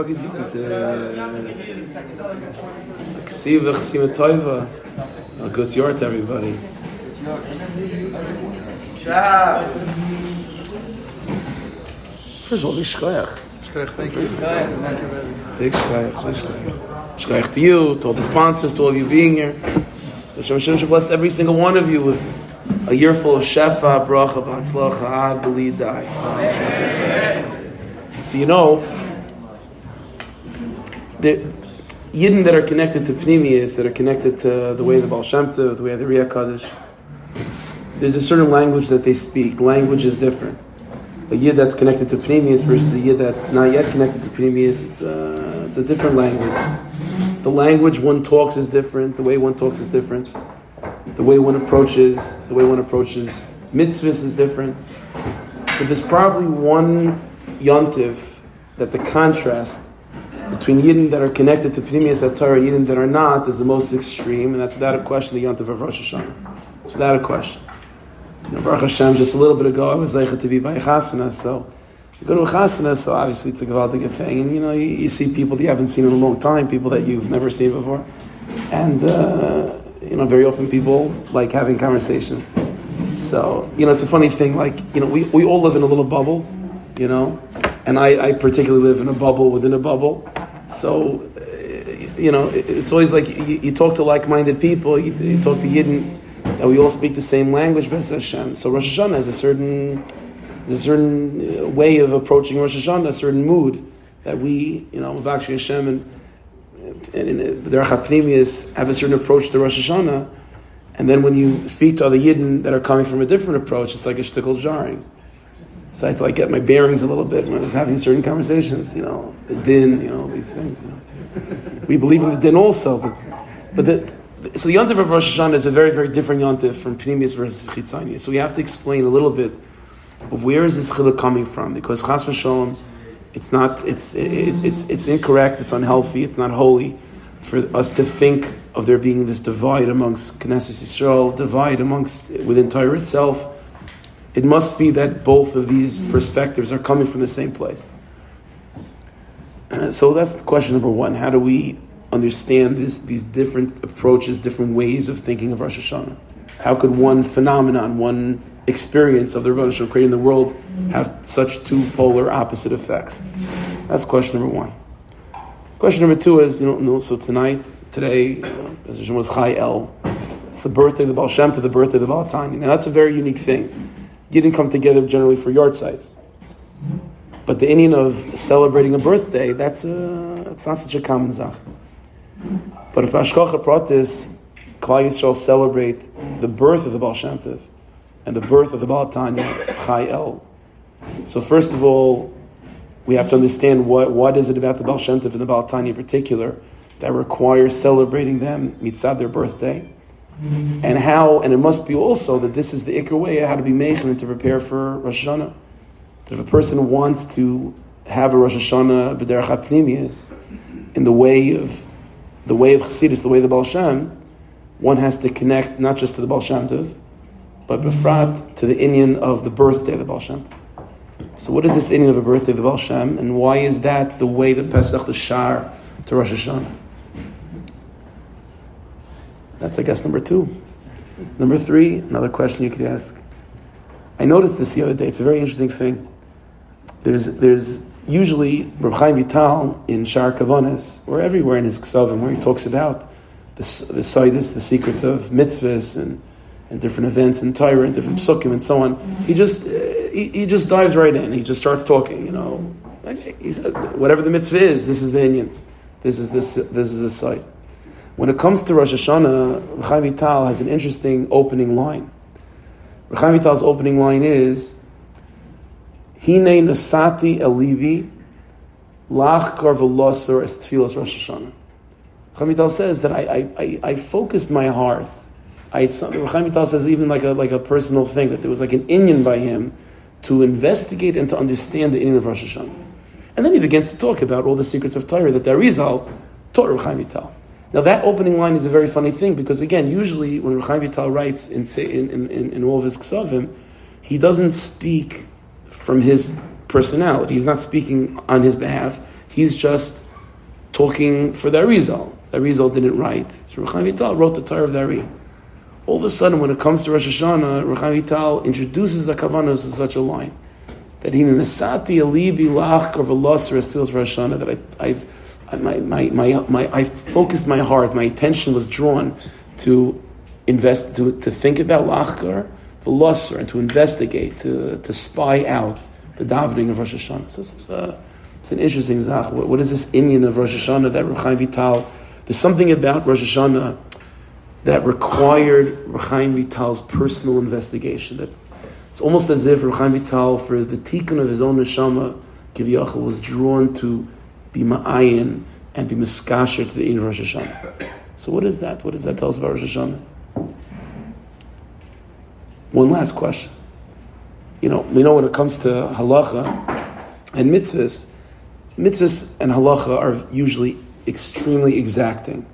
Yontif, fucking Yontif. Ksiva, Chsima Toiva. A good yort, everybody. First of all, big shkoyach. Thank you. Thank you, Rebbe. Big shkoyach, big shkoyach. Shkoyach to you, to all the sponsors, to all of you being here. So Shem Hashem should bless every single one of you with a year full of shefa, bracha, hatzlacha, ad, believe, die. So you know, the Yidden that are connected to Pnimius, that are connected to the way of the Baal Shem Tov, the way of the Riyah Kaddish, there's a certain language that they speak. Language is different. A Yid that's connected to Pnimius versus a Yid that's not yet connected to Pnimius, it's a, it's a different language. The language one talks is different, the way one talks is different. The way one approaches, the way one approaches mitzvahs is different. But there's probably one yontif that the contrast between Yidden that are connected to Pnimius Torah and Yidden that are not is the most extreme, and that's without a question the yontiv of Rosh Hashanah. It's without a question. You know, Baruch Hashem, just a little bit ago, I was zeicha to be by Chasana, so you go to a Chasana, so obviously it's a gewaldige thing, and you know, you, you, see people that you haven't seen in a long time, people that you've never seen before, and uh, you know, very often people like having conversations. So, you know, it's a funny thing, like, you know, we, we all live in a little bubble, you know, and I, I particularly live in a bubble within a bubble. So, uh, you know, it, it's always like you, you talk to like-minded people, you, you talk to Yidden, that we all speak the same language, B'ez Hashem. So Rosh Hashanah has a certain, a certain uh, way of approaching Rosh Hashanah, a certain mood that we, you know, Vavakshi Hashem and and in the Pnimius have a certain approach to Rosh Hashanah, and then when you speak to other Yidden that are coming from a different approach, it's like a shtickle jarring. So I had to like get my bearings a little bit when I was having certain conversations, you know, the din, you know, these things. You know. We believe in the din also, but but the, so the yontif of Rosh Hashanah is a very very different yontif from Pnimius versus Chitzanius. So we have to explain a little bit of where is this chiluk coming from because Chas v'Shalom, it's not it's it, it's it's incorrect, it's unhealthy, it's not holy for us to think of there being this divide amongst Knesset Yisrael, divide amongst within Torah itself. It must be that both of these perspectives are coming from the same place. So that's question number one. How do we understand this, these different approaches, different ways of thinking of Rosh Hashanah? How could one phenomenon, one experience of the Rebbe of creating the world have such two polar opposite effects? That's question number one. Question number two is, you know, so tonight, today, uh, as was Chai El, it's the birthday of the Baal Shem to the birthday of the Baal Tanya. Now that's a very unique thing. Didn't come together generally for yahrzeits. But the inyan of celebrating a birthday, that's uh, a, it's not such a common zach. But if Hashgacha Pratis, Klal Yisrael celebrate the birth of the Baal Shem and the birth of the Baal Tanya, Chai El. So first of all, we have to understand what, what is it about the Baal Shem and the Baal Tanya in particular that requires celebrating them mitzad their birthday, and how, and it must be also that this is the ikr way how to be meichen and to prepare for Rosh Hashanah. That if a person wants to have a Rosh Hashanah b'derech hapnimius in the way of the way of Chassidus, the way of the Baal Shem, one has to connect not just to the Baal Shem Tov, but befrat to the inyan of the birthday of the Baal Shem So what is this inyan of a birthday of the Baal Shem, and why is that the way the Pesach, the Shar, to Rosh Hashanah? That's, I guess, number two. Number three, another question you could ask. I noticed this the other day. It's a very interesting thing. There's, there's usually Reb Chaim Vital in Shar Kavanas, or everywhere in his Ksavim, where he talks about the the Sidus, the secrets of mitzvahs and, and different events in Torah and different psukim and so on. He just uh, he, he just dives right in. He just starts talking. You know, he said, whatever the mitzvah is, this is the inyan. This is this this is the site. When it comes to Rosh Hashanah, Chaim Vital has an interesting opening line. Chaim Vital's opening line is, Hine nasati elivi lach karvelosar es tfilas Rosh Hashanah. Chaim Vital says that I, I, I, focused my heart. I, Chaim Vital says even like a, like a personal thing, that there was like an inyan by him to investigate and to understand the inyan of Rosh Hashanah. And then he begins to talk about all the secrets of Torah that the Arizal taught Reb Chaim Vital. Now that opening line is a very funny thing because again, usually when Reb Chaim Vital writes in, in, in, in all of his ksavim, he doesn't speak from his personality. He's not speaking on his behalf. He's just talking for the Arizal. The Arizal didn't write. So Chaim Vital wrote the Torah of the Ari. All of a sudden, when it comes to Rosh Hashanah, Chaim Vital introduces the Kavanas to such a line that he nasati alibi lach Rosh Hashanah that I, I've my, my, my, my, I focused my heart, my attention was drawn to invest, to, to think about lachkar, veloser, and to investigate, to, to spy out the davening of Rosh Hashanah. So it's, uh, it's an interesting zach. What, what is this inyan of Rosh Hashanah that Reb Chaim Vital? There's something about Rosh Hashanah that required Reb Chaim Vital's personal investigation. That it's almost as if Reb Chaim Vital, for the tikkun of his own neshama, Kiviyachal, was drawn to be ma'ayin and be miskasher to the in Rosh Hashanah. So what is that? What does that tell us about Rosh Hashanah? One last question. You know, we know when it comes to halacha and mitzvahs, mitzvahs and halacha are usually extremely exacting,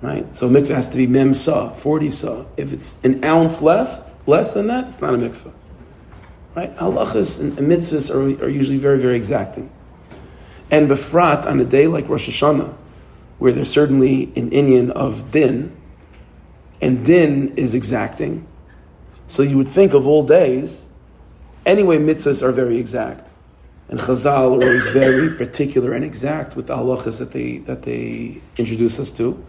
right? So a mikvah has to be mem sa, 40 sa. If it's an ounce left, less than that, it's not a mikvah. Right? Halachas and, mitzvahs are, are usually very, very exacting. And befrat, on a day like Rosh Hashanah, where there's certainly an inyan of din, and din is exacting, so you would think of all days, anyway, mitzvahs are very exact. And Chazal are always very particular and exact with the halachas that they, that they introduce us to.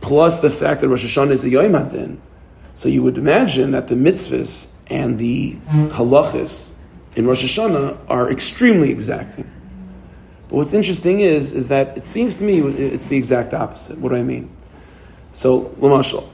Plus the fact that Rosh Hashanah is the Yom HaDin. So you would imagine that the mitzvahs and the halachas in Rosh Hashanah are extremely exacting. But what's interesting is, is that it seems to me it's the exact opposite. What do I mean? So, Lamashal,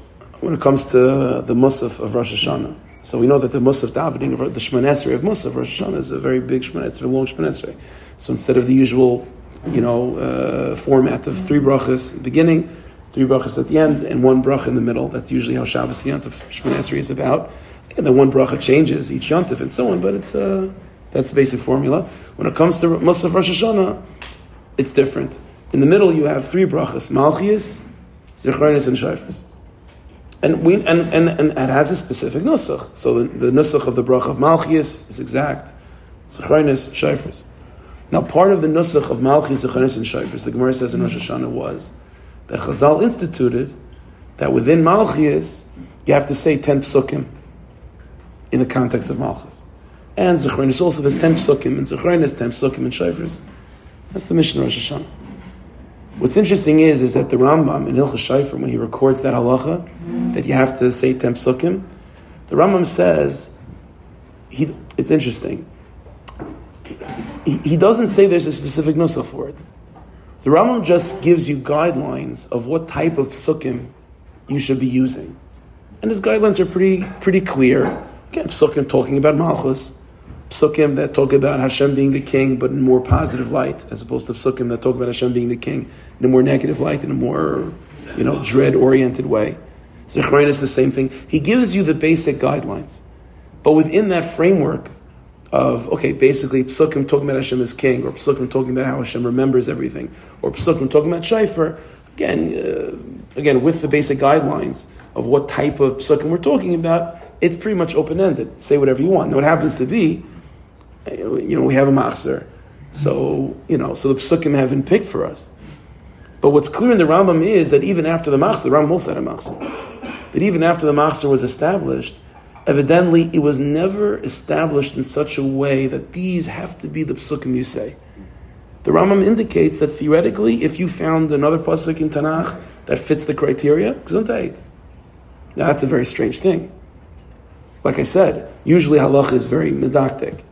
when it comes to the Musaf of Rosh Hashanah, so we know that the Musaf davening of the Shemon Esrei of Musaf Rosh Hashanah is a very big Shemon, it's a long Shemon Esrei. So instead of the usual, you know, uh, format of three brachas in the beginning, three brachas at the end, and one bracha in the middle, that's usually how Shabbos the Yontif is about. And the one bracha changes each Yontif and so on, but it's a uh, that's the basic formula. When it comes to Musaf Rosh Hashanah, it's different. In the middle, you have three brachas: Malchias, Zechronis, and Shayfers. And, we, and, and, and it has a specific nusach. So the, the nusach of the bracha of Malchias is exact. Zechronis, Shayfers. Now, part of the nusach of Malchias, Zechronis, and Shayfers, the Gemara says in Rosh Hashanah, was that Chazal instituted that within Malchias, you have to say 10 psukim in the context of Malchus. And Zechronis also has 10 psukim, and Zechronis 10 psukim and Shayfers. That's the mission of Rosh Hashanah. What's interesting is, is that the Rambam in Hilchah Shayfer, when he records that halacha, that you have to say 10 psukim, the Rambam says, he, it's interesting. He, he doesn't say there's a specific nusa for it. The Rambam just gives you guidelines of what type of psukim you should be using. And his guidelines are pretty, pretty clear. Again, psukim talking about Malchus, psukim that talk about Hashem being the king, but in more positive light, as opposed to psukim that talk about Hashem being the king in a more negative light, in a more, you know, dread-oriented way. Zechrein is the same thing. He gives you the basic guidelines, but within that framework of okay, basically psukim talking about Hashem as king, or psukim talking about how Hashem remembers everything, or psukim talking about shayfer. Again, uh, again with the basic guidelines of what type of psukim we're talking about, it's pretty much open ended. Say whatever you want. Now, it happens to be you know, we have a machzer. So, you know, so the psukim have been picked for us. But what's clear in the Rambam is that even after the machzer, the Rambam also had a machzer. That even after the machzer was established, evidently it was never established in such a way that these have to be the psukim you say. The Rambam indicates that theoretically, if you found another pasuk in Tanakh that fits the criteria. Now that's a very strange thing. Like I said, usually halach is very medactic.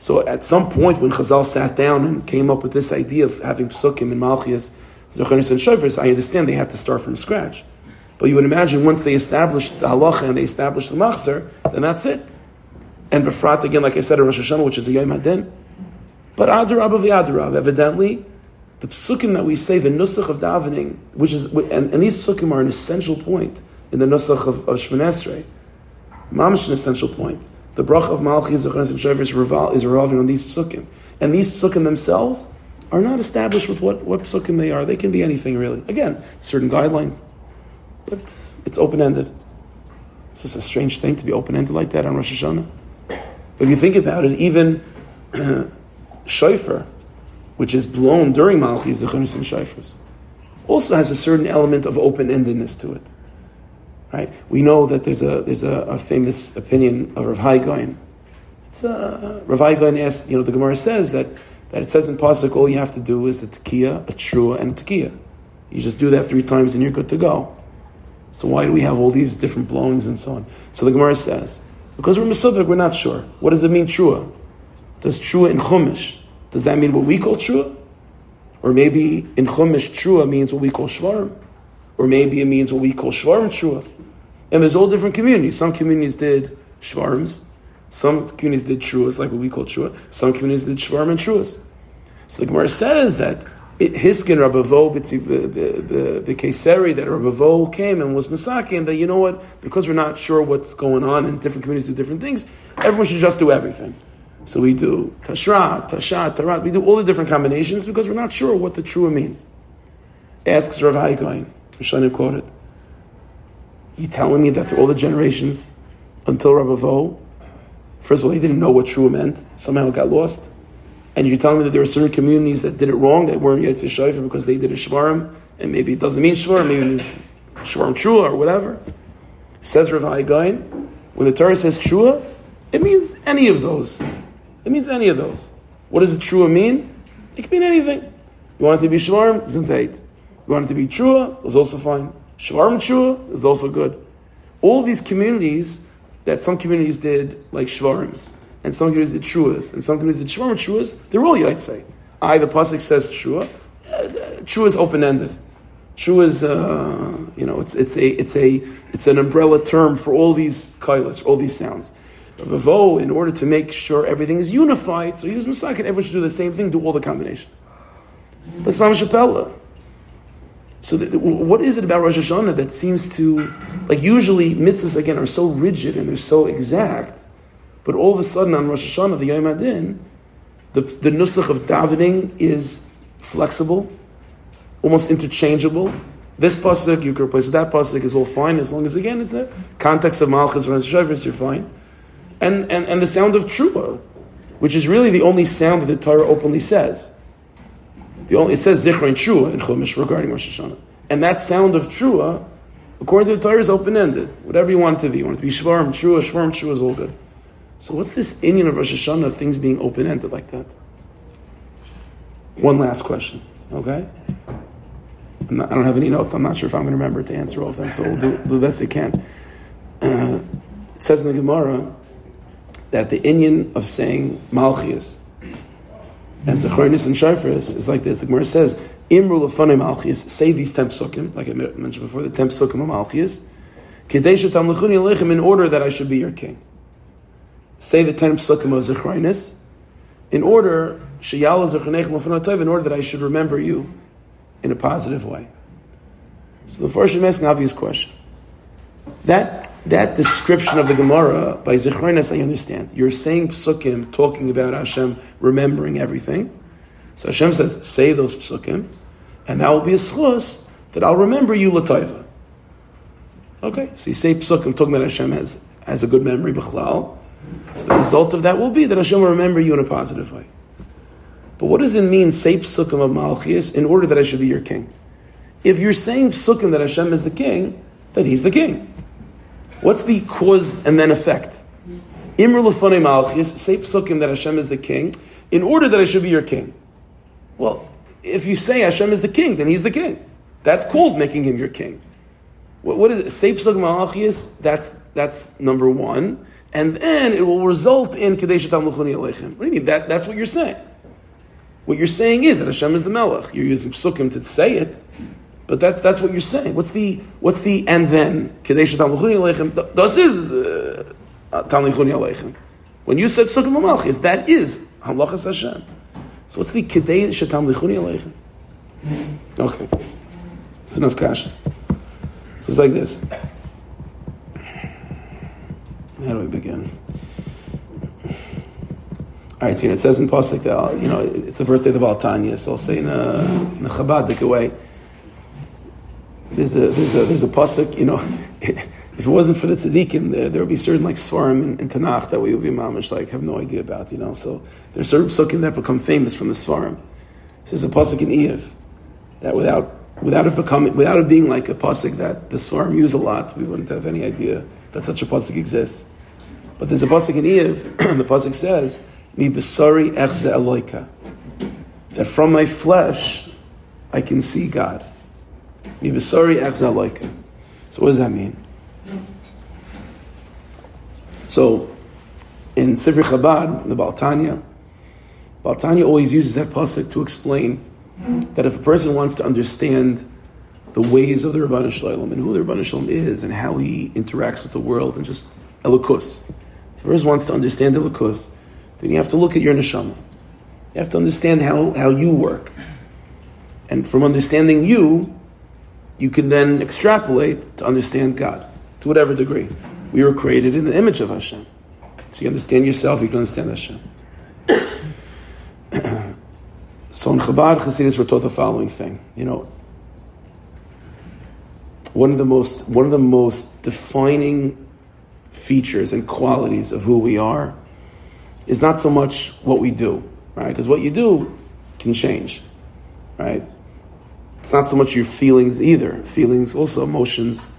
So at some point when Chazal sat down and came up with this idea of having psukim and malchias, zocharis and shofars, I understand they had to start from scratch. But you would imagine once they established the halacha and they established the machzer, then that's it. And befrat again, like I said, in Rosh Hashanah, which is a Yom Hadin. But adarab of the adarab, evidently, the psukim that we say, the nusach of davening, which is, and, and these psukim are an essential point in the nusach of, of Shemon Esrei. Mamish an essential point. The brach of Malchi, Zechanis, and Shofar is, revol- is revolving on these psukim. And these psukim themselves are not established with what, what psukim they are. They can be anything, really. Again, certain guidelines, but it's open ended. It's just a strange thing to be open ended like that on Rosh Hashanah. But if you think about it, even shofar, which is blown during Malchi Zechonis and Shofars, also has a certain element of open-endedness to it. Right? We know that there's a there's a, a famous opinion of Rav Hai It's a, Rav Hai asked, you know, the Gemara says that that it says in pasuk all you have to do is a tekiah, a trua, and a tekiah. You just do that three times and you're good to go. So why do we have all these different blowings and so on? So the Gemara says because we're Mesubik, we're not sure. What does it mean trua? Does trua in Chumash does that mean what we call trua? Or maybe in Chumash, trua means what we call shvarm. Or maybe it means what we call shvarm trua. And there's all different communities. Some communities did shvarms. Some communities did truas, like what we call trua. Some communities did shvarm and truas. So the Gemara says that Hiskin Rabavo B'Keseri, that Rabavo came and was Masaki, and that you know what, because we're not sure what's going on and different communities do different things, everyone should just do everything. So we do Tashra, Tashat, Tarat, we do all the different combinations because we're not sure what the trua means. Asks Rav Hai Gaon, Rishonim quoted, You telling me that through all the generations until Rabavo, first of all, he didn't know what trua meant, somehow it got lost. And you're telling me that there were certain communities that did it wrong, that weren't Yetzir Shaifa because they did a Shvarim, and maybe it doesn't mean Shvarim, maybe it's Shvarim Trua or whatever. Says Rav Hai Gaon, when the Torah says Trua, it means any of those. It means any of those. What does Trua mean? It can mean anything. You want it to be Shvarim, Zuntait. You want it to be Trua, it's also fine. Shvarim Trua is also good. All these communities that some communities did like Shvarims and some communities did shuas, and some communities did shvar shuas, they're all yaitse. I, the pasuk says shua. Shua is open ended. Shua is, uh, you know, it's it's a it's a it's an umbrella term for all these kailas, all these sounds. Bavo, in order to make sure everything is unified, so he was mistaken. Everyone should do the same thing, do all the combinations. But it's Shapella. So, the, what is it about Rosh Hashanah that seems to, like, usually mitzvahs again are so rigid and they're so exact but all of a sudden on Rosh Hashanah, the Yom Adin, the, the nusach of davening is flexible, almost interchangeable. This pasuk you can replace with that pasuk is all fine as long as again it's the context of Malchus and Shavris, you're fine. And, and and the sound of Trua, which is really the only sound that the Torah openly says. The only it says Zichra and Trua in Chumash regarding Rosh Hashanah, and that sound of Trua, according to the Torah, is open ended. Whatever you want it to be, you want it to be Shvarm Trua, Shvarm Trua is all good. So what's this inyan of Rosh Hashanah, things being open-ended like that? One last question, okay? Not, i don't have any notes. I'm not sure if I'm going to remember to answer all of them, so we'll do, do the best I can. Uh, it says in the Gemara that the inyan of saying Malchias and Zecharinis and Shafris is like this. The Gemara says, Imru lefane Malchias, say these ten psukim, like I mentioned before, the ten psukim of Malchias, in order that I should be your king say the ten psukim of Zecharinis, in order in order that I should remember you in a positive way. So the first asking an obvious question. That that description of the Gemara by Zichronas, I understand. You're saying psukim, talking about Hashem remembering everything. So Hashem says, say those psukim, and that will be a schus that I'll remember you lataiva. Okay, so you say psukim, talking about Hashem has, has a good memory, b'chlal. So the result of that will be that Hashem will remember you in a positive way. But what does it mean, say psukim of Malchias, in order that I should be your king? If you're saying psukim that Hashem is the king, then he's the king. What's the cause and then effect? Imr lefane Malchias, say psukim that Hashem is the king, in order that I should be your king. Well, if you say Hashem is the king, then he's the king. That's called making him your king. What, what is it? Say psukim Malchias, that's, that's number one and then it will result in Kadesh Tamluchuni Aleichem. What do you mean? That, that's what you're saying. What you're saying is that Hashem is the Melech. You're using psukim to say it, but that, that's what you're saying. What's the what's the and then Kadesh Tamluchuni Aleichem? Das is uh, Aleichem. When you said psukim Malchis, that is Hamlachas Hashem. So what's the Kadesh Tamluchuni Aleichem? Okay, it's enough kashas. So it's like this. How do we begin? All right, so you know, it says in Pasuk that you know it's the birthday of the Baal Tanya, so I'll say in a, in a Chabadic way. There's a there's a there's a pasuk, you know, if it wasn't for the tzaddikim, there, there would be certain like svarim in, in Tanakh that we would be mamish like have no idea about, you know. So there's certain psukim that become famous from the svarim. This is a pasuk in Eiv that without without it becoming without it being like a pasuk that the svarim use a lot, we wouldn't have any idea that such a pasuk exists. But there's a pasuk in Eiv, and the pasuk says, "Mi besari echze eloika," that from my flesh I can see God. So what does that mean? So in Sifri Chabad, the Baal Tanya, Baltanya always uses that pasuk to explain that if a person wants to understand the ways of the Ribbono Shel Olam and who the Ribbono Shel Olam is and how he interacts with the world and just elokus, if a person wants to understand elokus, then you have to look at your neshama. You have to understand how, how you work. And from understanding you, you can then extrapolate to understand God to whatever degree. We were created in the image of Hashem. So you understand yourself, you can understand Hashem. so in Chabad Hasidus, we're taught the following thing. You know, one of the most one of the most defining features and qualities of who we are is not so much what we do, right? Because what you do can change, right? It's not so much your feelings either. Feelings, also emotions,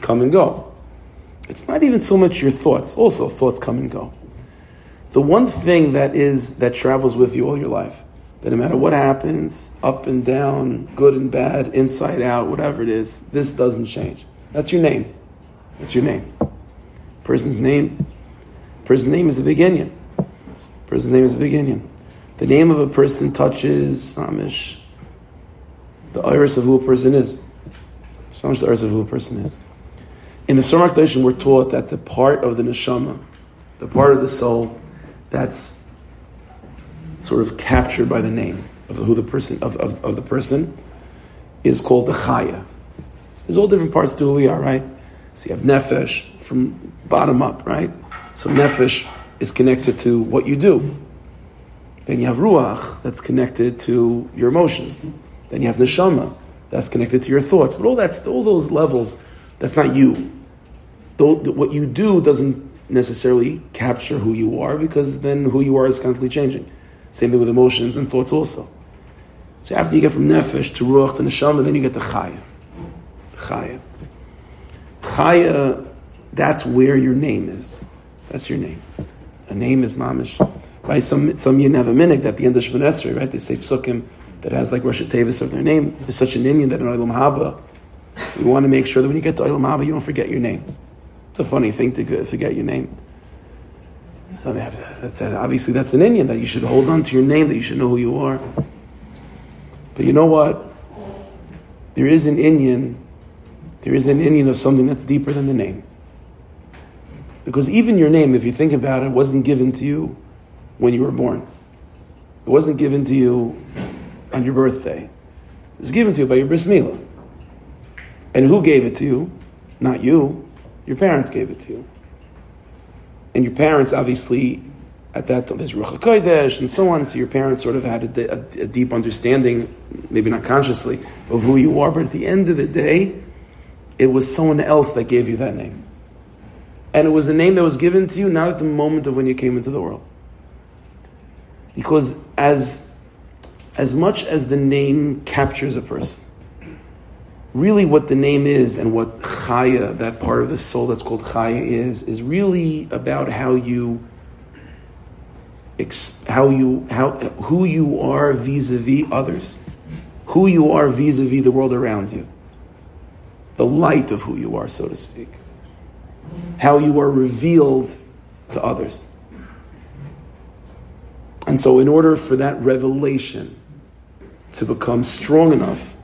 come and go. It's not even so much your thoughts. Also, thoughts come and go. The one thing that is that travels with you all your life, that no matter what happens, up and down, good and bad, inside out, whatever it is, this doesn't change. That's your name. That's your name. Person's name. Person's name is a beginning. Person's name is a beginning. The name of a person touches Amish, the iris of who a person is. It's how much the iris of who a person is. In the Surah Kedishim, we're taught that the part of the neshama, the part of the soul, that's sort of captured by the name of who the person of, of, of the person is called the chaya. There's all different parts to who we are, right? So you have nefesh from bottom up, right? So nefesh is connected to what you do. Then you have ruach that's connected to your emotions. Then you have neshama that's connected to your thoughts. But all that's all those levels, that's not you what you do doesn't necessarily capture who you are because then who you are is constantly changing. Same thing with emotions and thoughts also. So after you get from nefesh to ruach to neshama, then you get to chaya. Chaya. Chaya, that's where your name is. That's your name. A name is mamish. Right? Some some yin have a minute at the end of Shemon right? They say psukim that has like Rosh Tevis of their name. is such an inyan that in Olam Haba, we want to make sure that when you get to Olam Haba, you don't forget your name. It's a funny thing to forget your name. So that's, uh, obviously that's an inyan that you should hold on to your name, that you should know who you are. But you know what? There is an inyan, there is an inyan of something that's deeper than the name. Because even your name, if you think about it, wasn't given to you when you were born. It wasn't given to you on your birthday. It was given to you by your bris milah. And who gave it to you? Not you. Your parents gave it to you. And your parents, obviously, at that time, there's Ruach HaKodesh and so on, so your parents sort of had a, a, a, deep understanding, maybe not consciously, of who you are, but at the end of the day, it was someone else that gave you that name. And it was a name that was given to you not at the moment of when you came into the world. Because as, as much as the name captures a person, really what the name is and what chaya, that part of the soul that's called chaya is, is really about how you how you how who you are vis-a-vis others. Who you are vis-a-vis the world around you. The light of who you are so to speak. How you are revealed to others. And so in order for that revelation to become strong enough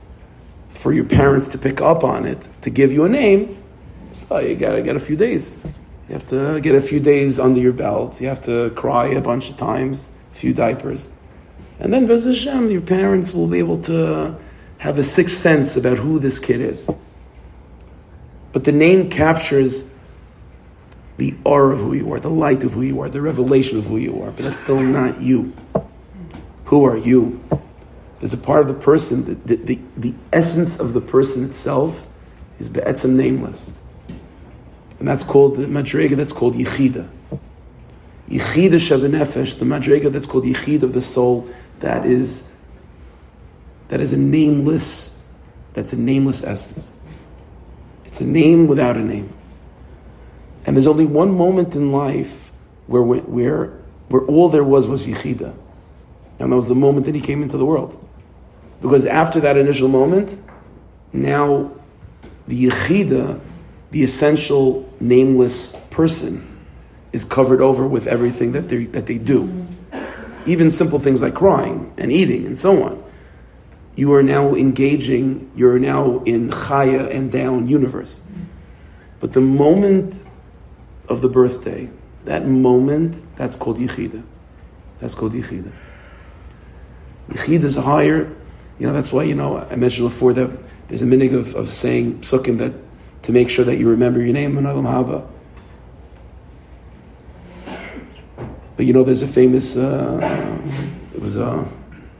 for your parents to pick up on it, to give you a name, so you gotta get a few days. You have to get a few days under your belt. You have to cry a bunch of times, a few diapers. And then, Bez Hashem, your parents will be able to have a sixth sense about who this kid is. But the name captures the aura of who you are, the light of who you are, the revelation of who you are. But that's still not you. Who are you? There's a part of the person, the, the, the, essence of the person itself is be'etzim nameless. And that's called the Madrega, that's called Yechida. Yechida Shabanefesh, the Madrega that's called Yechid of the soul, that is that is a nameless, that's a nameless essence. It's a name without a name. And there's only one moment in life where, where, where all there was was Yechida. And that was the moment that he came into the world. Because after that initial moment, now the Yechida, the essential nameless person, is covered over with everything that they, that they do. Even simple things like crying and eating and so on. You are now engaging, you're now in Chaya and down universe. But the moment of the birthday, that moment, that's called Yechida. That's called Yechida. Yechida is higher. You know, that's why, you know, I mentioned before that there's a minig of, of saying psukim that to make sure that you remember your name in Olam Haba. But you know, there's a famous, uh, it was a,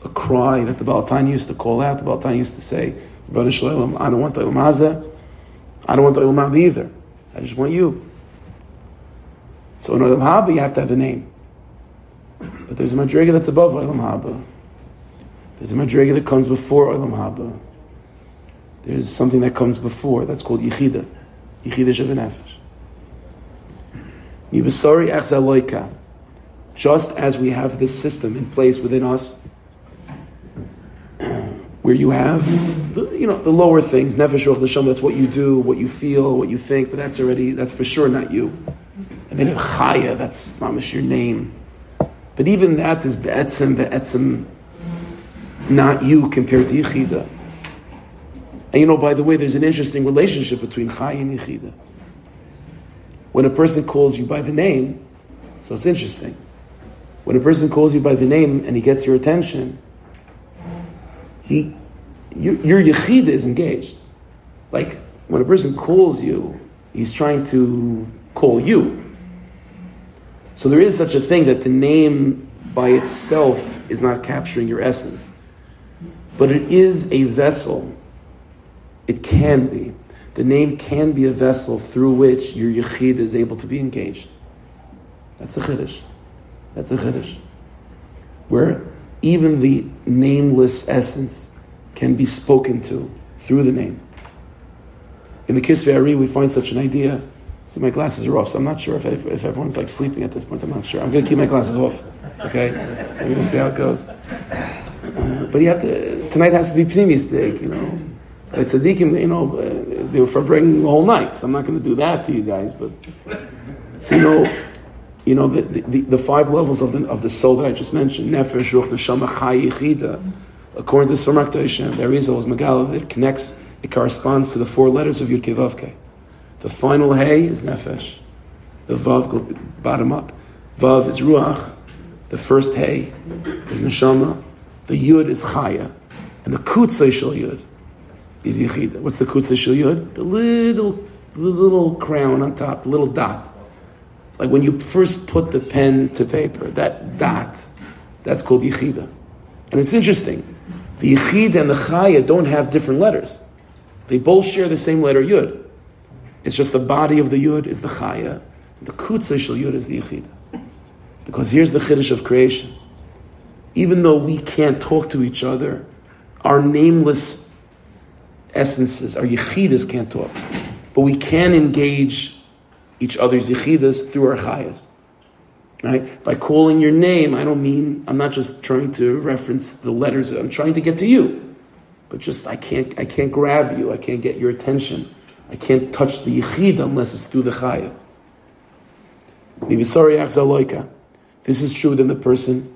a cry that the Baal HaTanya used to call out. The Baal HaTanya used to say, I don't want the Olam Hazeh. I don't want the Olam Haba either. I just want you. So in Olam Haba, you have to have a name. But there's a Madriga that's above Olam Haba. There's a Madriga that comes before Olam Haba. There's something that comes before, that's called Yechida. Yechida Shavanefesh. Mibasari Echzaloika. Just as we have this system in place within us, where you have, the, you know, the lower things, nefesh, ruach, neshama, that's what you do, what you feel, what you think, but that's already, that's for sure not you. And then you have chaya, that's mamish your name. But even that is be'etzim, be'etzim, not you compared to yichida. And you know, by the way, there's an interesting relationship between chaya and yichida. When a person calls you by the name, so it's interesting. When a person calls you by the name and he gets your attention, he, your, your yechida is engaged. Like when a person calls you, he's trying to call you. So there is such a thing that the name by itself is not capturing your essence, but it is a vessel. It can be. The name can be a vessel through which your yechid is able to be engaged. That's a chiddush. That's a chiddush. Where even the nameless essence can be spoken to through the name. In the Kisvei Ari, we find such an idea. See, my glasses are off, so I'm not sure if, if everyone's like sleeping at this point. I'm not sure. I'm going to keep my glasses off. Okay? So we're going to see how it goes. But you have to, tonight has to be pnimistic, you know. It's a deacon, you know, uh, they were for bringing the whole night, so I'm not going to do that to you guys, but, so you know, you know, the, the, the, five levels of the, of the soul that I just mentioned, nefesh, ruch, neshama, chay, yichida, according to Surmak Hashem, there is always Megala that connects, it corresponds to the four letters of Yud Kevavke. The final Hey is nefesh. The Vav go bottom up. Vav is ruach. The first Hey is neshama. The Yud is chaya. And the kutzay shel Yud is yichida. What's the kutzay shel Yud? The little, the little crown on top, the little dot. Like when you first put the pen to paper, that dot, that's called yichida. And it's interesting. The yichida and the chaya don't have different letters. They both share the same letter yud. It's just the body of the yud is the chaya. The kutzah shel yud is the yichida. Because here's the chiddush of creation. Even though we can't talk to each other, our nameless essences, our yichidas can't talk. But we can engage each other's yichidas through our chayas. Right? By calling your name, I don't mean, I'm not just trying to reference the letters, I'm trying to get to you. But just, I can't, I can't grab you, I can't get your attention. I can't touch the yichid unless it's through the chaya. This is true within the person,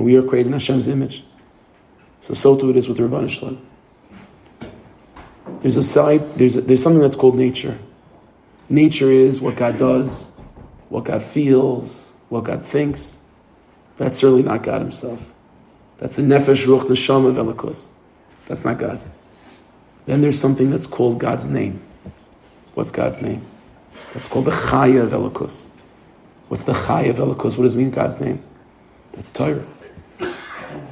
and we are created in Hashem's image. So, so too it is with Ribbono Shel Olam. There's a side, there's, a, there's something that's called nature. Nature is what God does, what God feels, what God thinks. That's certainly not God Himself. That's the nefesh, ruach, neshama, velikus. That's not God. Then there's something that's called God's name. What's God's name? That's called the chaya velikus. What's the chaya velikus? What does it mean, God's name? That's Torah.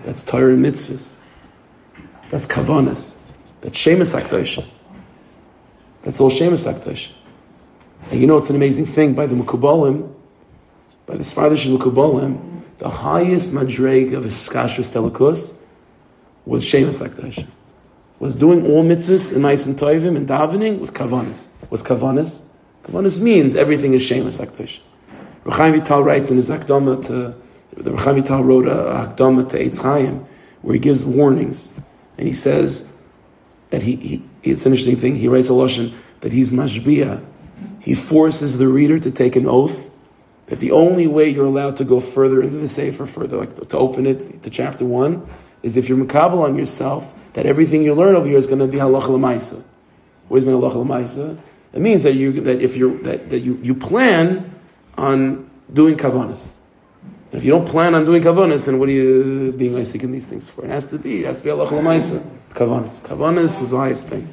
That's Torah and mitzvahs. That's kavanas. That's shemus akdosh. That's all shemus akdosh. And you know it's an amazing thing by the Mukubalim, by the Sfardish Mukubalim, the highest madreg of Iskashus Telakus was Shemus Akdash. Was doing all mitzvahs in Maisim Toivim and davening with Kavanis. What's Kavanis? Kavanis means everything is Shemus Akdash. Reb Chaim Vital writes in his Akdama to, the Reb Chaim Vital wrote a Akdama to Eitz Chaim, where he gives warnings. And he says that he, he it's an interesting thing, he writes a Lashon that he's Mashbiah. He forces the reader to take an oath that the only way you're allowed to go further into the Sefer, further, like to, to open it to chapter one, is if you're makabel on yourself that everything you learn over here is going to be halacha l'maisa. What does mean halacha l'maisa? It means that you that if you're that, that you, you plan on doing kavanas. If you don't plan on doing kavanas, then what are you being Isaac in these things for? It has to be, it has to be halacha l'maisa. Kavanas. Kavanas was the highest thing.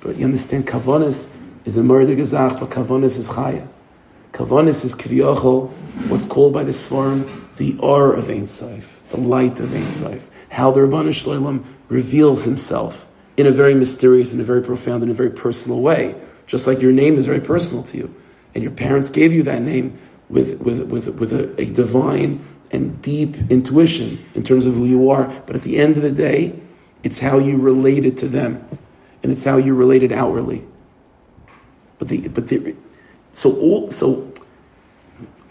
But you understand, kavanas is a murder gezach, but kavanas is chaya. Kavanis is kiviyachol, what's called by the Svarim the R of Ein Saif, the light of Ein Saif. How the Ribbono Shel Olam reveals himself in a very mysterious, in a very profound, in a very personal way. Just like your name is very personal to you. And your parents gave you that name with, with, with, with a, a divine and deep intuition in terms of who you are. But at the end of the day, it's how you related to them. And it's how you related outwardly. But the, but the, so all, so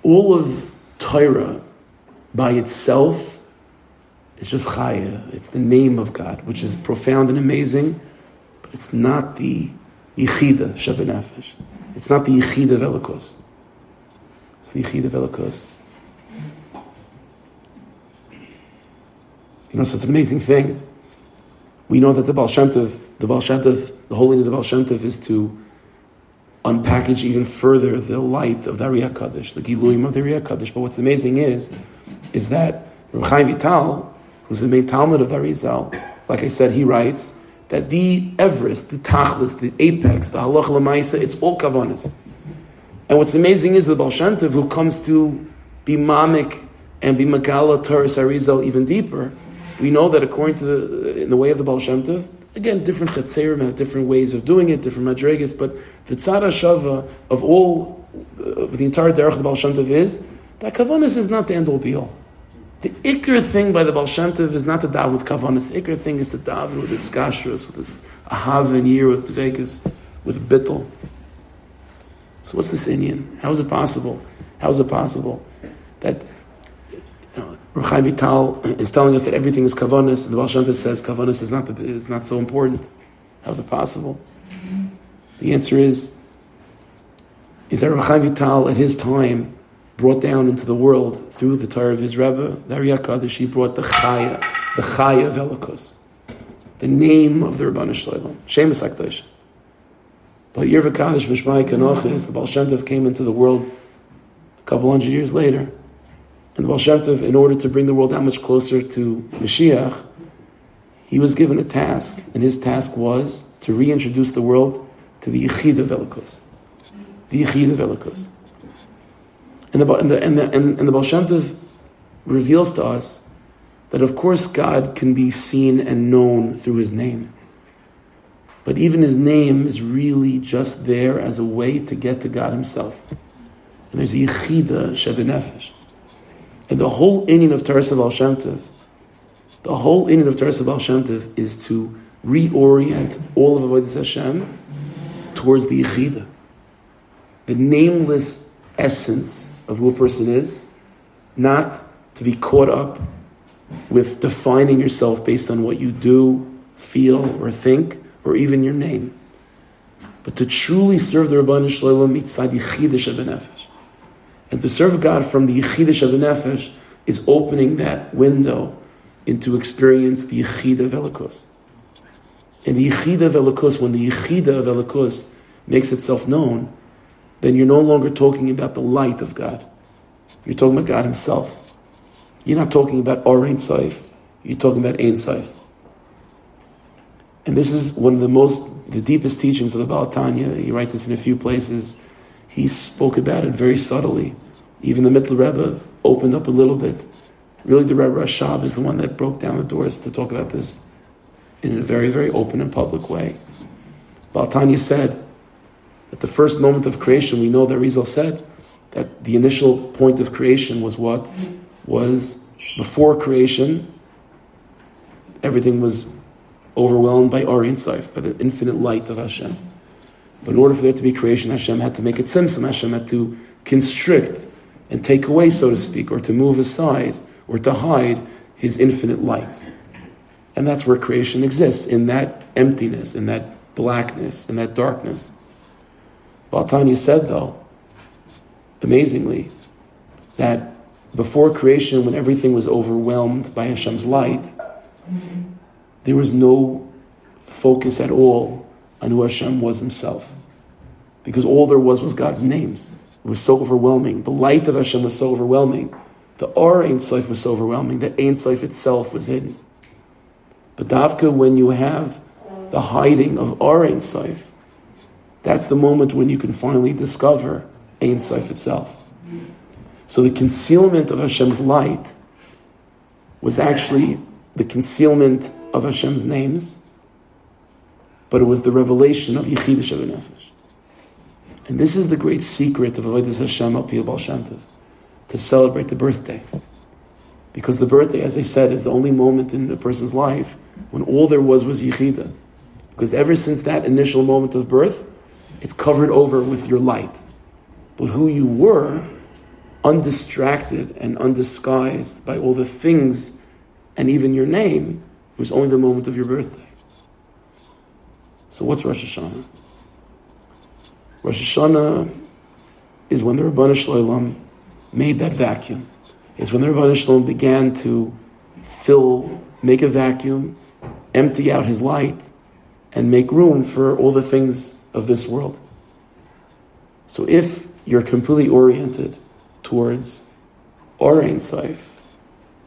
all of Torah by itself is just Chaya. It's the name of God, which is profound and amazing, but it's not the Yichida Shabanafesh. It's not the Yichida Velikos. It's the Yichida Velikos. You know, so it's an amazing thing. We know that the Baal Shem Tov, the Baal Shem Tov, the holiness of the Baal Shem Tov is to unpackage even further the light of the Riyah Kaddish, the Giluim of the Riyah Kaddish. But what's amazing is, is that Rav Chaim Vital, who's the main Talmud of the Arizal, like I said, he writes that the Everest, the Tachlis, the apex, the Halach Lamaisa, it's all Kavanas. And what's amazing is the Baal who comes to be Mamik and be Magala Taurus Arizal even deeper, we know that according to the, in the way of the Baal Shem Tov, again, different chetzerim have different ways of doing it, different madrigas, but the tzara shava of all, uh, of the entire derech of the Baal Shem Tov is, that kavanis is not the end all be all. The ikr thing by the Baal Shem Tov is not the dav with kavanis. The ikr thing is the dav with this kashrus, with this ahav and year, with Vegas, with bittel. So what's this inyan? How is it possible? How is it possible that Chaim Vital is telling us that everything is kavanis, and the Baal Shem Tov says kavanis is not the, is not so important. How is it possible? The answer is is that Chaim Vital at his time brought down into the world through the Torah of his Rebbe, the Kaddish, he brought the Chaya, the Chaya Velikus, the name of the Ribbono Shel Olam, Shemus Akdosh. But Yerva Kaddish Mishmai Kanochis, the Baal Shem Tov came into the world a couple hundred years later. And the Baal Shem Tov, in order to bring the world that much closer to Mashiach, he was given a task, and his task was to reintroduce the world to the Yechid of Velikos. The Yechid of Velikos. And the, and, the, and, the, and, and the Baal Shem Tov reveals to us that, of course, God can be seen and known through his name. But even his name is really just there as a way to get to God himself. And there's a Yechida Shebenefesh. And the whole inyan of Teres Baal Shem the whole inyan of Teres Baal Shem is to reorient all of Avodah Hashem towards the Yechida, the nameless essence of who a person is, not to be caught up with defining yourself based on what you do, feel, or think, or even your name, but to truly serve the Ribbono Shel Olam mitzad Yechidah Nefesh. And to serve God from the of the Nefesh is opening that window into experience the Yechida of Elokus. And the Yechida of Elokus, when the Yechida of Elokus makes itself known, then you're no longer talking about the light of God. You're talking about God Himself. You're not talking about Or Ein Sof. You're talking about Ein Sof. And this is one of the most, the deepest teachings of the Baal Tanya. He writes this in a few places he spoke about it very subtly. Even the Mittler Rebbe opened up a little bit. Really, the Rebbe Rashab is the one that broke down the doors to talk about this in a very, very open and public way. Baal Tanya said At the first moment of creation, we know that Rizal said that the initial point of creation was what? Was before creation, everything was overwhelmed by Ari Saif, by the infinite light of Hashem. But in order for there to be creation, Hashem had to make it tzimtzum. Hashem had to constrict and take away, so to speak, or to move aside, or to hide his infinite light. And that's where creation exists, in that emptiness, in that blackness, in that darkness. Baal HaTanya said, though, amazingly, that before creation, when everything was overwhelmed by Hashem's light, there was no focus at all on who Hashem was himself. Because all there was was God's names. It was so overwhelming. The light of Hashem was so overwhelming. The Or Ein Sof was so overwhelming that Ein Sof itself was hidden. But Davka, when you have the hiding of Or Ein that's the moment when you can finally discover Ein Sof itself. So the concealment of Hashem's light was actually the concealment of Hashem's names, but it was the revelation of Yechidah Nefesh. And this is the great secret of Avodah Hashem al Baal Shem Tov, to celebrate the birthday. Because the birthday, as I said, is the only moment in a person's life when all there was was Yechidah. Because ever since that initial moment of birth, it's covered over with your light. But who you were, undistracted and undisguised by all the things and even your name, was only the moment of your birthday. So what's Rosh Hashanah? Rosh Hashanah is when the Ribbono Shel Olam made that vacuum. It's when the Ribbono Shel Olam began to fill, make a vacuum, empty out his light, and make room for all the things of this world. So if you're completely oriented towards Or Ein Sof,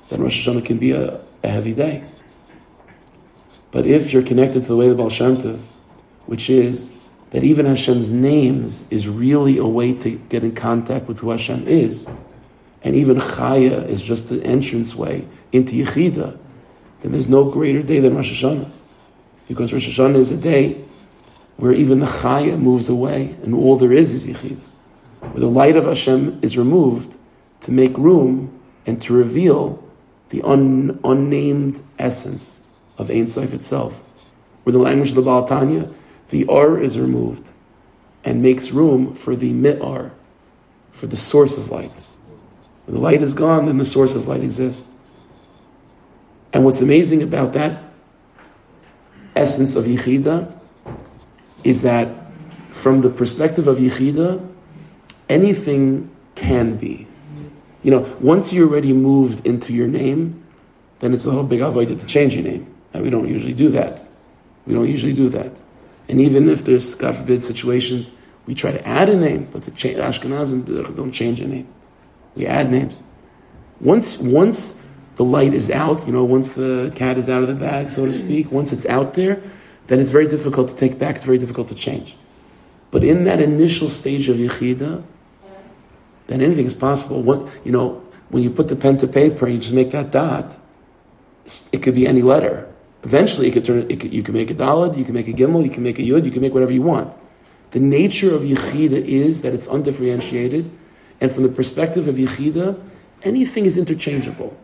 then Rosh Hashanah can be a, a, heavy day. But if you're connected to the way of Baal Shem Tov, which is that even Hashem's names is really a way to get in contact with who Hashem is, and even Chaya is just the entrance way into Yechida, then there's no greater day than Rosh Hashanah. Because Rosh Hashanah is a day where even the Chaya moves away and all there is is Yechida. Where the light of Hashem is removed to make room and to reveal the un, unnamed essence of Ein Sof itself. Where the language of the Baal HaTanya, the R is removed and makes room for the Mi'ar, for the source of light. When the light is gone, then the source of light exists. And what's amazing about that essence of Yechida is that from the perspective of Yechida, anything can be. You know, once you're already moved into your name, then it's a whole big avoid to change your name. And we don't usually do that. We don't usually do that. And even if there's, God forbid, situations, we try to add a name, but the Ashkenazim don't change a name. We add names. Once, once the light is out, you know, once the cat is out of the bag, so to speak, once it's out there, then it's very difficult to take back, it's very difficult to change. But in that initial stage of Yechida, then anything is possible. What, you know, when you put the pen to paper and you just make that dot, it could be any letter. Eventually, it could turn. It could, you can make a daled, you can make a gimel, you can make a yud, you can make whatever you want. The nature of yechida is that it's undifferentiated, and from the perspective of yechida, anything is interchangeable.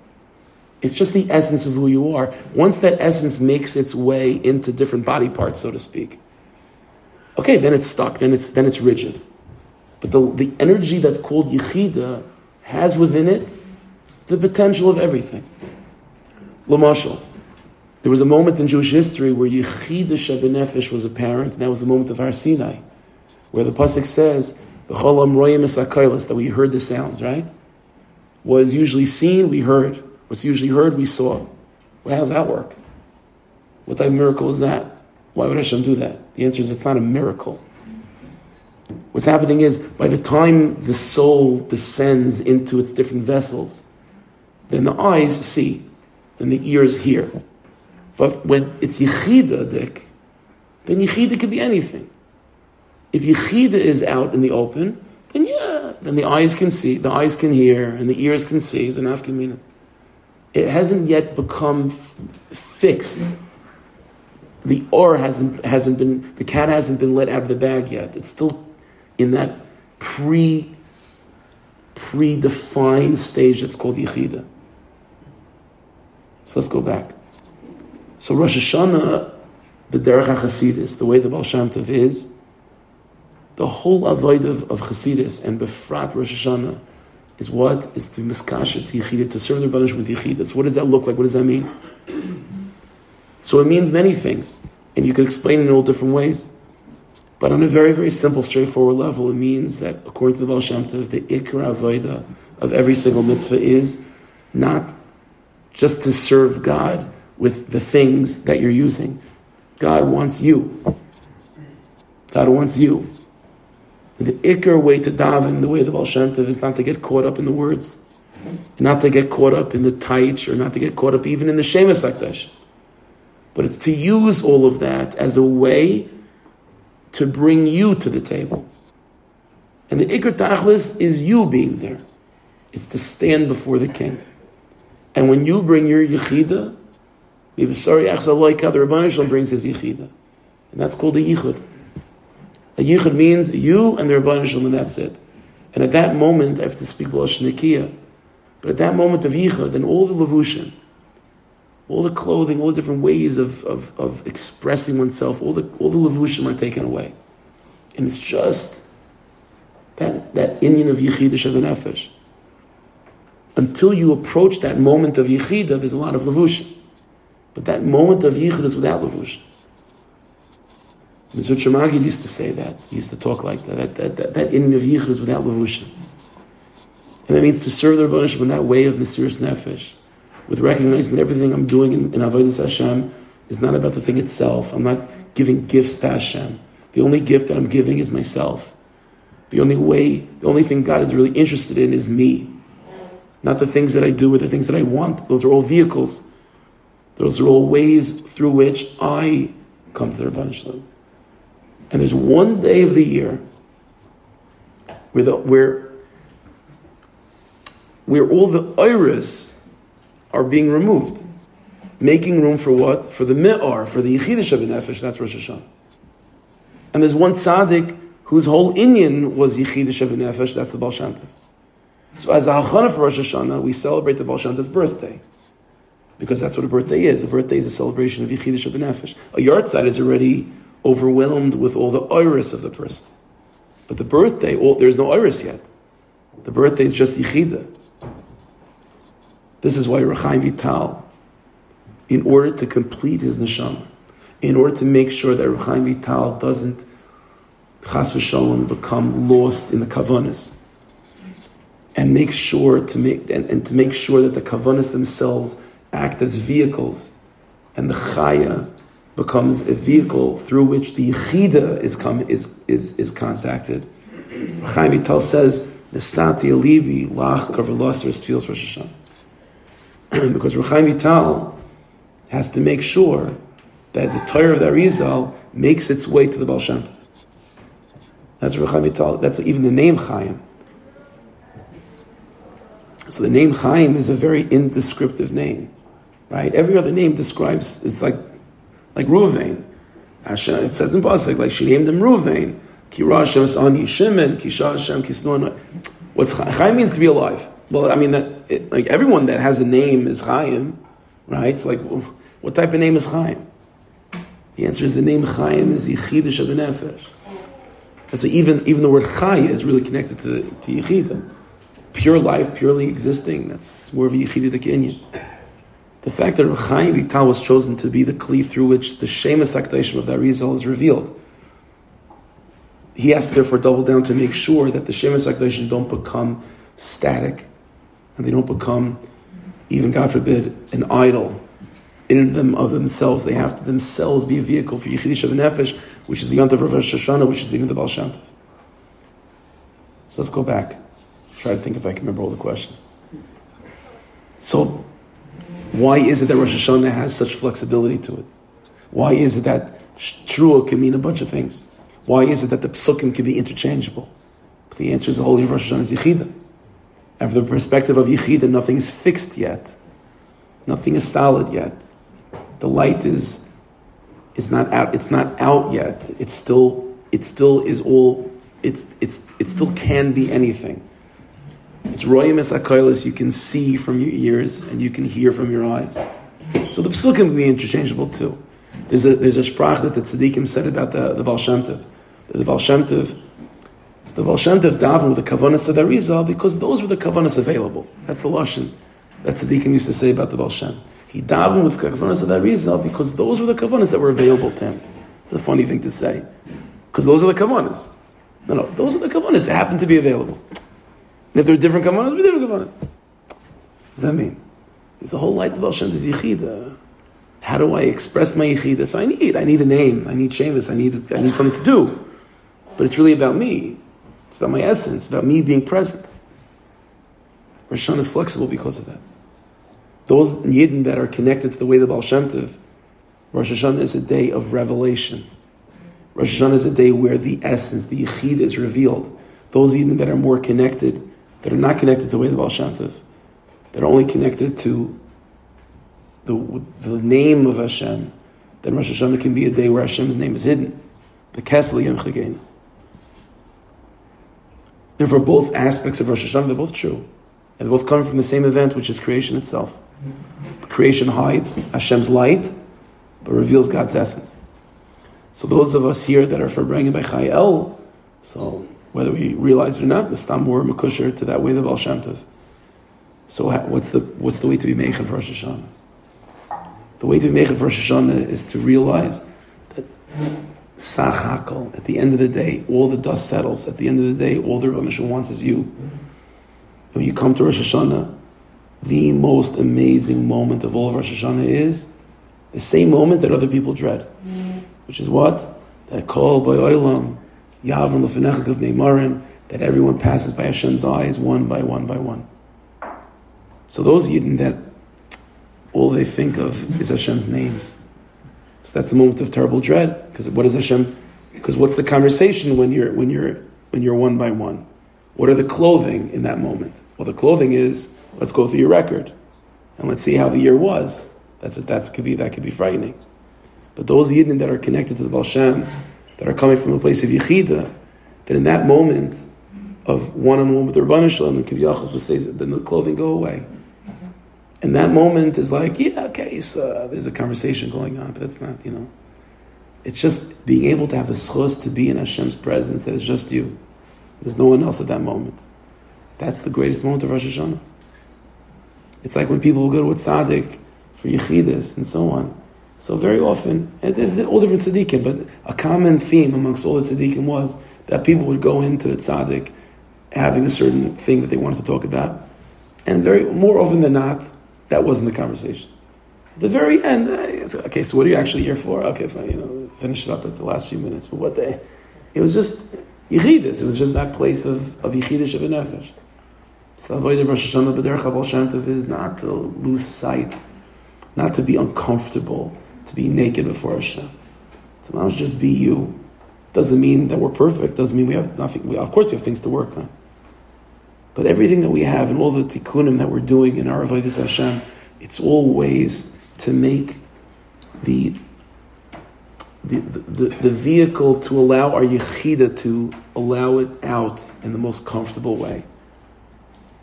It's just the essence of who you are. Once that essence makes its way into different body parts, so to speak, okay, then it's stuck, then it's, then it's rigid. But the, the energy that's called yichida has within it the potential of everything. Lamashal, there was a moment in Jewish history where yichida shebenefesh was apparent, and that was the moment of Har Sinai, where the pasuk says, "B'cholam royim that we heard the sounds, right? What is usually seen, we heard. What's usually heard, we saw. Well, how does that work? What type of miracle is that? Why would Hashem do that? The answer is it's not a miracle. What's happening is by the time the soul descends into its different vessels, then the eyes see, and the ears hear. But when it's yichida, Dick, then yichida could be anything. If yichida is out in the open, then yeah, then the eyes can see, the eyes can hear, and the ears can see. It's an afkamina it hasn't yet become f- fixed. The or hasn't hasn't been the cat hasn't been let out of the bag yet. It's still in that pre predefined stage that's called Yechida. So let's go back. So Rosh Hashanah, the Derech HaChasidis, the way the Baal Shem Tov is, the whole avoid of, of Chasidis and Befrat Rosh Hashanah is what? Is to miskasha to to serve the Rebbeinu with Yechidas. What does that look like? What does that mean? So it means many things, and you can explain it in all different ways. But on a very, very simple, straightforward level, it means that according to the Baal Shem Tov, the Ikra Avodah of every single mitzvah is not just to serve God with the things that you're using. God wants you. God wants you. The ikr way to daven, the way of the Baal Shem Tov, is not to get caught up in the words, not to get caught up in the taich, or not to get caught up even in the Shemus Akdash. But it's to use all of that as a way to bring you to the table. And the ikr tachlis is you being there. It's to stand before the king. And when you bring your yechida, the Rabbanah brings his yechida. And that's called a yichud. A yichud means you and the Rabbanah and that's it. And at that moment, I have to speak B'Lashon Nekiah. But at that moment of yichud, then all the levushim, all the clothing, all the different ways of, of, of expressing oneself, all the, all the levushim are taken away. And it's just that, that inyan of Yechidah Shabbat Until you approach that moment of Yechidah, there's a lot of levushim. But that moment of Yichud is without levushim. Mr. Chamagid used to say that. He used to talk like that. That, that, that, that inyan of Yichud is without levushim. And that means to serve the Rebbeinu in that way of Mesiris Nefesh with recognizing that everything I'm doing in, in Avodah Hashem is not about the thing itself. I'm not giving gifts to Hashem. The only gift that I'm giving is myself. The only way, the only thing God is really interested in is me. Not the things that I do or the things that I want. Those are all vehicles. Those are all ways through which I come to the Rabban. And there's one day of the year where, the, where, where all the iris are being removed. Making room for what? For the mi'ar, for the yichidish of nefesh, that's Rosh Hashanah. And there's one tzaddik whose whole inyan was yichidish of nefesh, that's the Baal Tov. So as a hachana for Rosh Hashanah, we celebrate the Tov's birthday. Because that's what a birthday is. A birthday is a celebration of yichidish of nefesh. A yahrzeit is already overwhelmed with all the iris of the person. But the birthday, all, there's no iris yet. The birthday is just yichidah. This is why Reb Chaim Vital, in order to complete his neshama, in order to make sure that Reb Chaim Vital doesn't chas v'shalom become lost in the kavanas, and make sure to make and, and to make sure that the kavanas themselves act as vehicles, and the chaya becomes a vehicle through which the yechida is come is is is contacted. Chaim Vital says, "Nesati alibi lach kaver feels Rosh Hashanah." because Reb Chaim Vital has to make sure that the Torah of the Arizal makes its way to the Baal Shem. That's Reb Chaim Vital. That's even the name Chaim. So the name Chaim is a very indescriptive name, right? Every other name describes it's like like Ruvain. It says in Pasuk like she named him Ruvain. Ki Hashem Ani Shimon, Ki Hashem Kisnon. What's Chaim means to be alive. Well, I mean, that, it, like everyone that has a name is Chaim, right? Like, what type of name is Chaim? The answer is the name Chaim is Yechidah Shabbat And so even, even the word Chai is really connected to, to Yechidah. Pure life, purely existing, that's more of a Yechidah. The fact that Chaim Vital was chosen to be the kli through which the Shemus Akdashim of the Arizal is revealed, he has to therefore double down to make sure that the Shemus Akdashim don't become static, and they don't become, even God forbid, an idol in them of themselves. They have to themselves be a vehicle for Yechidish of Nefesh, which is the Yontav of Hashanah, which is even the Shem Tov. So let's go back. Try to think if I can remember all the questions. So, why is it that Rosh Hashanah has such flexibility to it? Why is it that Trua can mean a bunch of things? Why is it that the psukim can be interchangeable? But the answer is the Holy Rosh Hashanah is Yechidah. And from the perspective of Yechida, nothing is fixed yet. Nothing is solid yet. The light is, is not out, it's not out yet. It's still, it still is all it's, it's, it still can be anything. It's royim es you can see from your ears and you can hear from your eyes. So the psukim can be interchangeable too. There's a, there's a sprach that the tzaddikim said about the, the Baal Shem Tov. The Baal Shem Tov, the Baal Shem Tov davened with the kavanas of the Arizal because those were the kavanas available. That's the lashon that tzaddikim used to say about the Baal Shem. He davened with the kavanas of the Arizal because those were the kavanas that were available to him. It's a funny thing to say because those are the kavanas. No, no, those are the kavanas that happen to be available. And if there are different kavanas, we different kavanas. What does that mean? It's the whole light of Baal Shem is yichida. How do I express my yichida? So I need, I need a name, I need Sheamus, I need, I need something to do. But it's really about me. It's about my essence, it's about me being present. Rosh Hashanah is flexible because of that. Those Yidden that are connected to the way the Baal Shem Tov, Rosh Hashanah is a day of revelation. Rosh Hashanah is a day where the essence, the yichid is revealed. Those Yidden that are more connected, that are not connected to the way of the Baal Shem Tov, that are only connected to the, the name of Hashem, then Rosh Hashanah can be a day where Hashem's name is hidden. The Kesli Yom Chagain. Therefore, both aspects of Rosh Hashanah, they're both true. And they both come from the same event, which is creation itself. Creation hides Hashem's light, but reveals God's essence. So those of us here that are for bringing by Chai Elul, so whether we realize it or not, the stam we're makusher to that way the Baal Shem Tov. So what's the what's the way to be meichen for Rosh Hashanah? The way to be meichen for Rosh Hashanah is to realize that sachakol, at the end of the day, all the dust settles. At the end of the day, all the Rebbe wants is you. When you come to Rosh Hashanah, the most amazing moment of all of Rosh Hashanah is the same moment that other people dread, which is what? That call by Olam, Yavram Lefenechak of that everyone passes by Hashem's eyes one by one by one. So those Yidden that all they think of is Hashem's names. So that's the moment of terrible dread. Because what is Hashem? Because what's the conversation when you're when you're when you're one by one? What are the clothing in that moment? Well, the clothing is let's go through your record and let's see how the year was. That's that could be that could be frightening. But those Yidden that are connected to the Baal Shem, that are coming from a place of Yechida, that in that moment of one on one with the Ribbono Shel Olam and Kivyachal says, then the clothing go away. Mm-hmm. And that moment is like, yeah, okay, so there's a conversation going on, but it's not, you know. It's just being able to have the schos to be in Hashem's presence that is just you. There's no one else at that moment. That's the greatest moment of Rosh Hashanah. It's like when people will go to a tzaddik for yechidus and so on. So very often, it's all different tzaddikim, but a common theme amongst all the tzaddikim was that people would go into the tzaddik having a certain thing that they wanted to talk about. And very more often than not, that wasn't the conversation. At the very end, uh, okay, so what are you actually here for? Okay, fine, you know, finish it up at the last few minutes. But what they, it was just yichidus. It was just that place of of yichidus of nefesh. So the avoid of Rosh Hashanah is not to lose sight, not to be uncomfortable, to be naked before Hashem. To just be you. Doesn't mean that we're perfect. Doesn't mean we have nothing. We, of course, we have things to work on. But everything that we have and all the tikkunim that we're doing in our Avodah Hashem, it's all ways to make the the, the, the vehicle to allow our yechida to allow it out in the most comfortable way.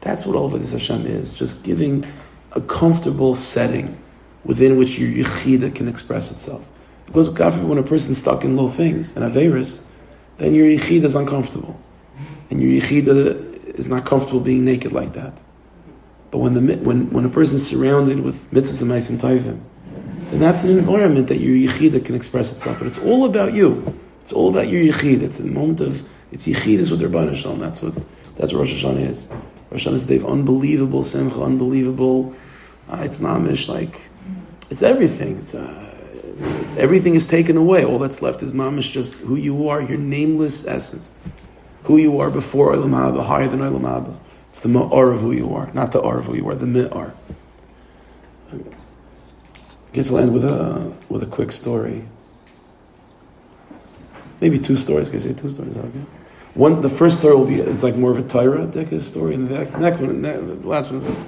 That's what Avodah Hashem is, just giving a comfortable setting within which your yechida can express itself. Because God forbid, when a person's stuck in low things, and Averis, then your yechida is uncomfortable. And your yechida is not comfortable being naked like that. But when, the, when, when a person is surrounded with mitzvahs and maisim taivim, then that's an environment that your yichida can express itself. But it's all about you. It's all about your yichid. It's a moment of, it's yichidus with Rabban Shalom. That's what, that's what Rosh Hashanah is. Rosh Hashanah is they have unbelievable simcha, unbelievable, uh, it's mamish, like, it's everything. It's, uh, it's, everything is taken away. All that's left is mamish, just who you are, your nameless essence who you are before Olam Haba, higher than Olam Haba. It's the ma'ar of who you are, not the ar of who you are, the mi'ar. I guess I'll end with a, with a quick story. Maybe two stories. Can I say two stories? Okay. One, the first story will be is like more of a Torah Deka story, and the next one, the last one is just,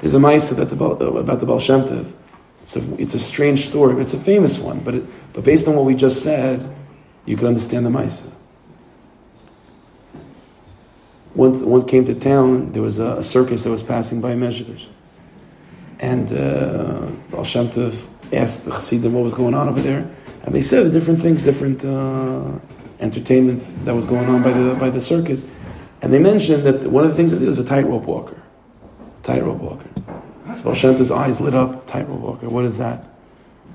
there's a ma'isa that the, about the Baal Shem Tov. It's a, it's a strange story, it's a famous one. But it, but based on what we just said, you can understand the ma'isa. once one came to town, there was a, a circus that was passing by Mezhibuzh. And uh, Baal Shem Tov asked the Chassidim what was going on over there. And they said different things, different uh, entertainment that was going on by the, by the circus. And they mentioned that one of the things that did was a tightrope walker. Tightrope walker. So eyes lit up, tightrope walker. What is that?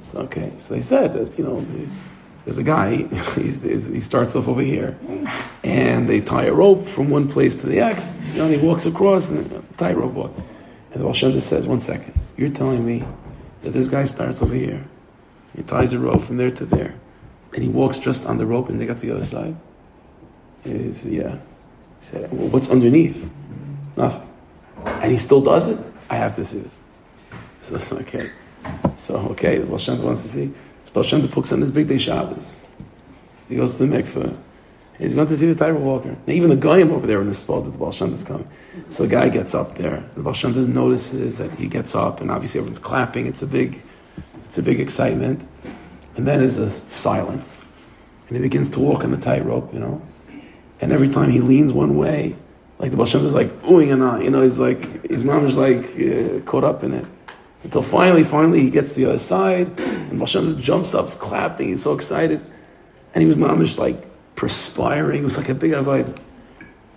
So, okay, so they said that, you know, there's a guy, he starts off over here, and they tie a rope from one place to the next, you know, and he walks across, and tie rope walk. And the says, one second, you're telling me that this guy starts over here, he ties a rope from there to there, and he walks just on the rope and they got to the other side? Yeah. He said, well, what's underneath? Nothing. And he still does it? I have to see this. So, it's okay. So, okay, Baal Shem wants to see. So Baal Shem puts on his big day Shabbos. He goes to the mikveh. He's going to see the tightrope walker. Now, even the Goyim over there in the spot that the Baal Shem is coming. So the guy gets up there. The Baal Shem notices that he gets up, and obviously everyone's clapping. It's a big, it's a big excitement. And then there's a silence. And he begins to walk on the tightrope, you know. And every time he leans one way, like the Baal Shem is like oohing and on, you know, he's like, his mom is like uh, caught up in it. Until finally, finally he gets to the other side, and Baal Shem jumps up, clapping, he's so excited. And he was mom is like perspiring. It was like a big avoid.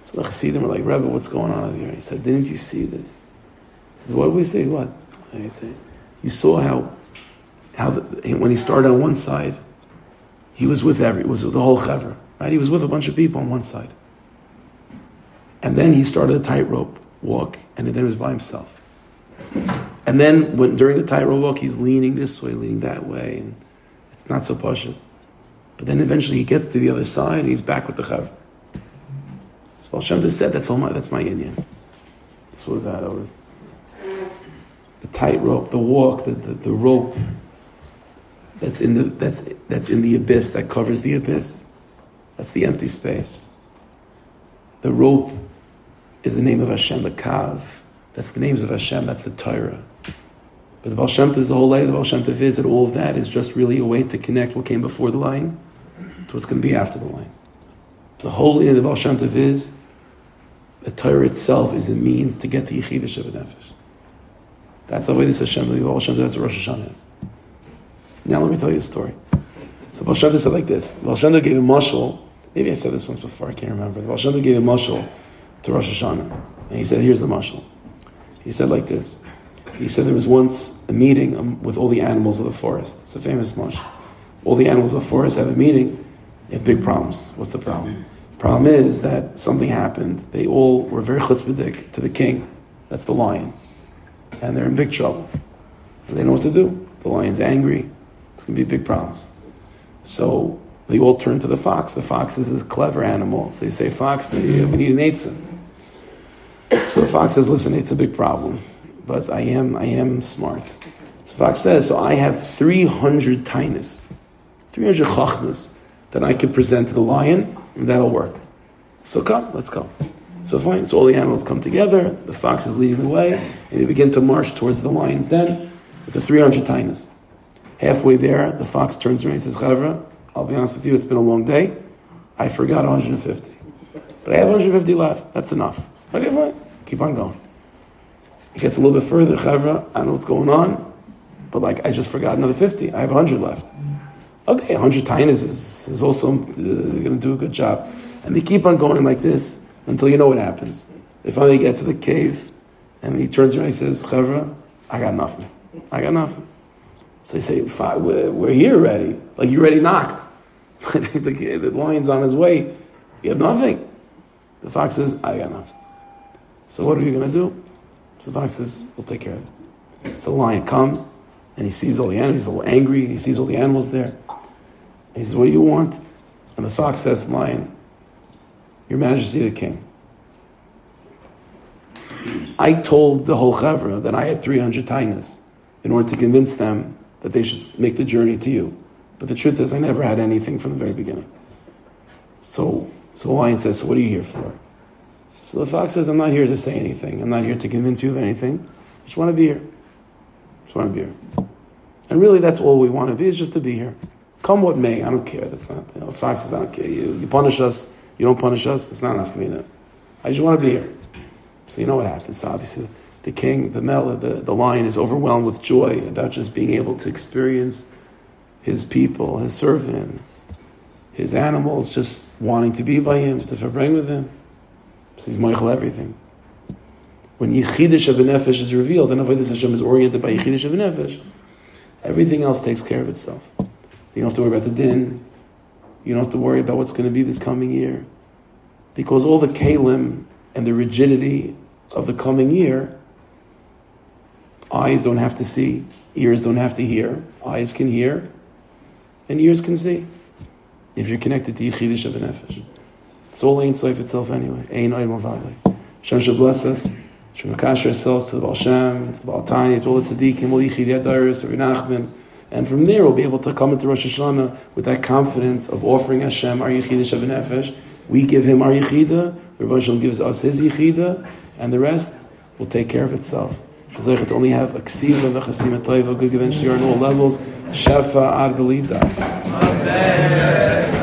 So the Chassidim were like, Rebbe, what's going on here? He said, didn't you see this? He says, what did we see? What? And he said, you saw how, how the, when he started on one side, he was with every, was with the whole chaver, right? He was with a bunch of people on one side. And then he started a tightrope walk, and then he was by himself. And then when, during the tightrope walk, he's leaning this way, leaning that way, and it's not so pushing. But then eventually he gets to the other side and he's back with the chav. So Baal Shem said, that's all my, that's my inyan. This was that. That was the tightrope, the walk, the, the, the rope that's in the that's that's in the abyss that covers the abyss. That's the empty space. The rope is the name of Hashem, the Kav. That's the names of Hashem. That's the Torah. But the Baal Shem Tov is the whole light of the Baal Shem Tov is that all of that is just really a way to connect what came before the line to what's going to be after the line. The whole idea of the Baal Shem Tov is the Torah itself is a means to get to Yechidah of Nefesh. That's the way this Hashem, the Baal Shem Tov, that's what Rosh Hashanah is. Now let me tell you a story. So Baal Shem Tov said like this. Baal Shem Tov gave a mushal. Maybe I said this once before, I can't remember. Baal Shem Tov gave a mushal to Rosh Hashanah. And he said, here's the mushal. He said like this. He said there was once a meeting um, with all the animals of the forest. It's a famous mushal. All the animals of the forest have a meeting They have big problems. What's the problem? Problem is that something happened. They all were very chutzpahdik to the king. That's the lion. And they're in big trouble. They know what to do. The lion's angry. It's going to be big problems. So they all turn to the fox. The fox is a clever animal. So they say, Fox, we need an eitzah. So the fox says, listen, it's a big problem, but I am, I am smart. So the fox says, so I have 300 tainas, 300 chachmas that I can present to the lion, and that'll work. So come, let's go. So fine, so all the animals come together, the fox is leading the way, and they begin to march towards the lion's den with the 300 tainas. Halfway there, the fox turns around and says, Chavra, I'll be honest with you, it's been a long day. I forgot 150. But I have 150 left. That's enough. Okay, fine. Keep on going. It gets a little bit further, Chavra, I know what's going on, but like, I just forgot another 50. I have 100 left. Okay, 100 tainas is, is also uh, going to do a good job. And they keep on going like this until you know what happens. They finally get to the cave, and he turns around and says, Chevra, I got nothing. I got nothing. So they say, we're, here already. Like you already knocked. the lion's on his way. You have nothing. The fox says, I got nothing. So what are you going to do? So the fox says, we'll take care of it. So the lion comes, and he sees all the animals. He's a little angry. He sees all the animals there. He says, What do you want? And the fox says, Lion, Your Majesty the King. I told the whole Chavra that I had 300 tainas in order to convince them that they should make the journey to you. But the truth is, I never had anything from the very beginning. So, so the lion says, So what are you here for? So the fox says, I'm not here to say anything. I'm not here to convince you of anything. I just want to be here. I just want to be here. And really, that's all we want to be, is just to be here. Come what may, I don't care. That's not, you know, the fox says, I don't care. You, you punish us, you don't punish us, it's not enough for me. To, I just want to be here. So you know what happens. Obviously, the king, the mela, the, the lion is overwhelmed with joy about just being able to experience his people, his servants, his animals, just wanting to be by him, to bring with him. So he's mochel everything. When Yechidish Nefesh is revealed, and Avodah Hashem is oriented by Yechidish Nefesh, everything else takes care of itself. You don't have to worry about the din. You don't have to worry about what's going to be this coming year. Because all the kalim and the rigidity of the coming year, eyes don't have to see, ears don't have to hear, eyes can hear, and ears can see. If you're connected to Yechidish of Nefesh. It's all Ein Sof itself anyway. Ein Oil Mavadli. Hashem should bless us. Should makash ourselves to the Baal Shem, to the Baal Tanya, to all the tzaddikim, all Yichid Yadaris, Rabbi Nachman. And from there, we'll be able to come into Rosh Hashanah with that confidence of offering Hashem our Yechidah Shabbat We give him our Yechida, Rabbi Shalom gives us his Yechida, and the rest will take care of itself. Shazaycha only have a ksiva, v'chasim, a good convention on all levels. Shefa, ad. Amen.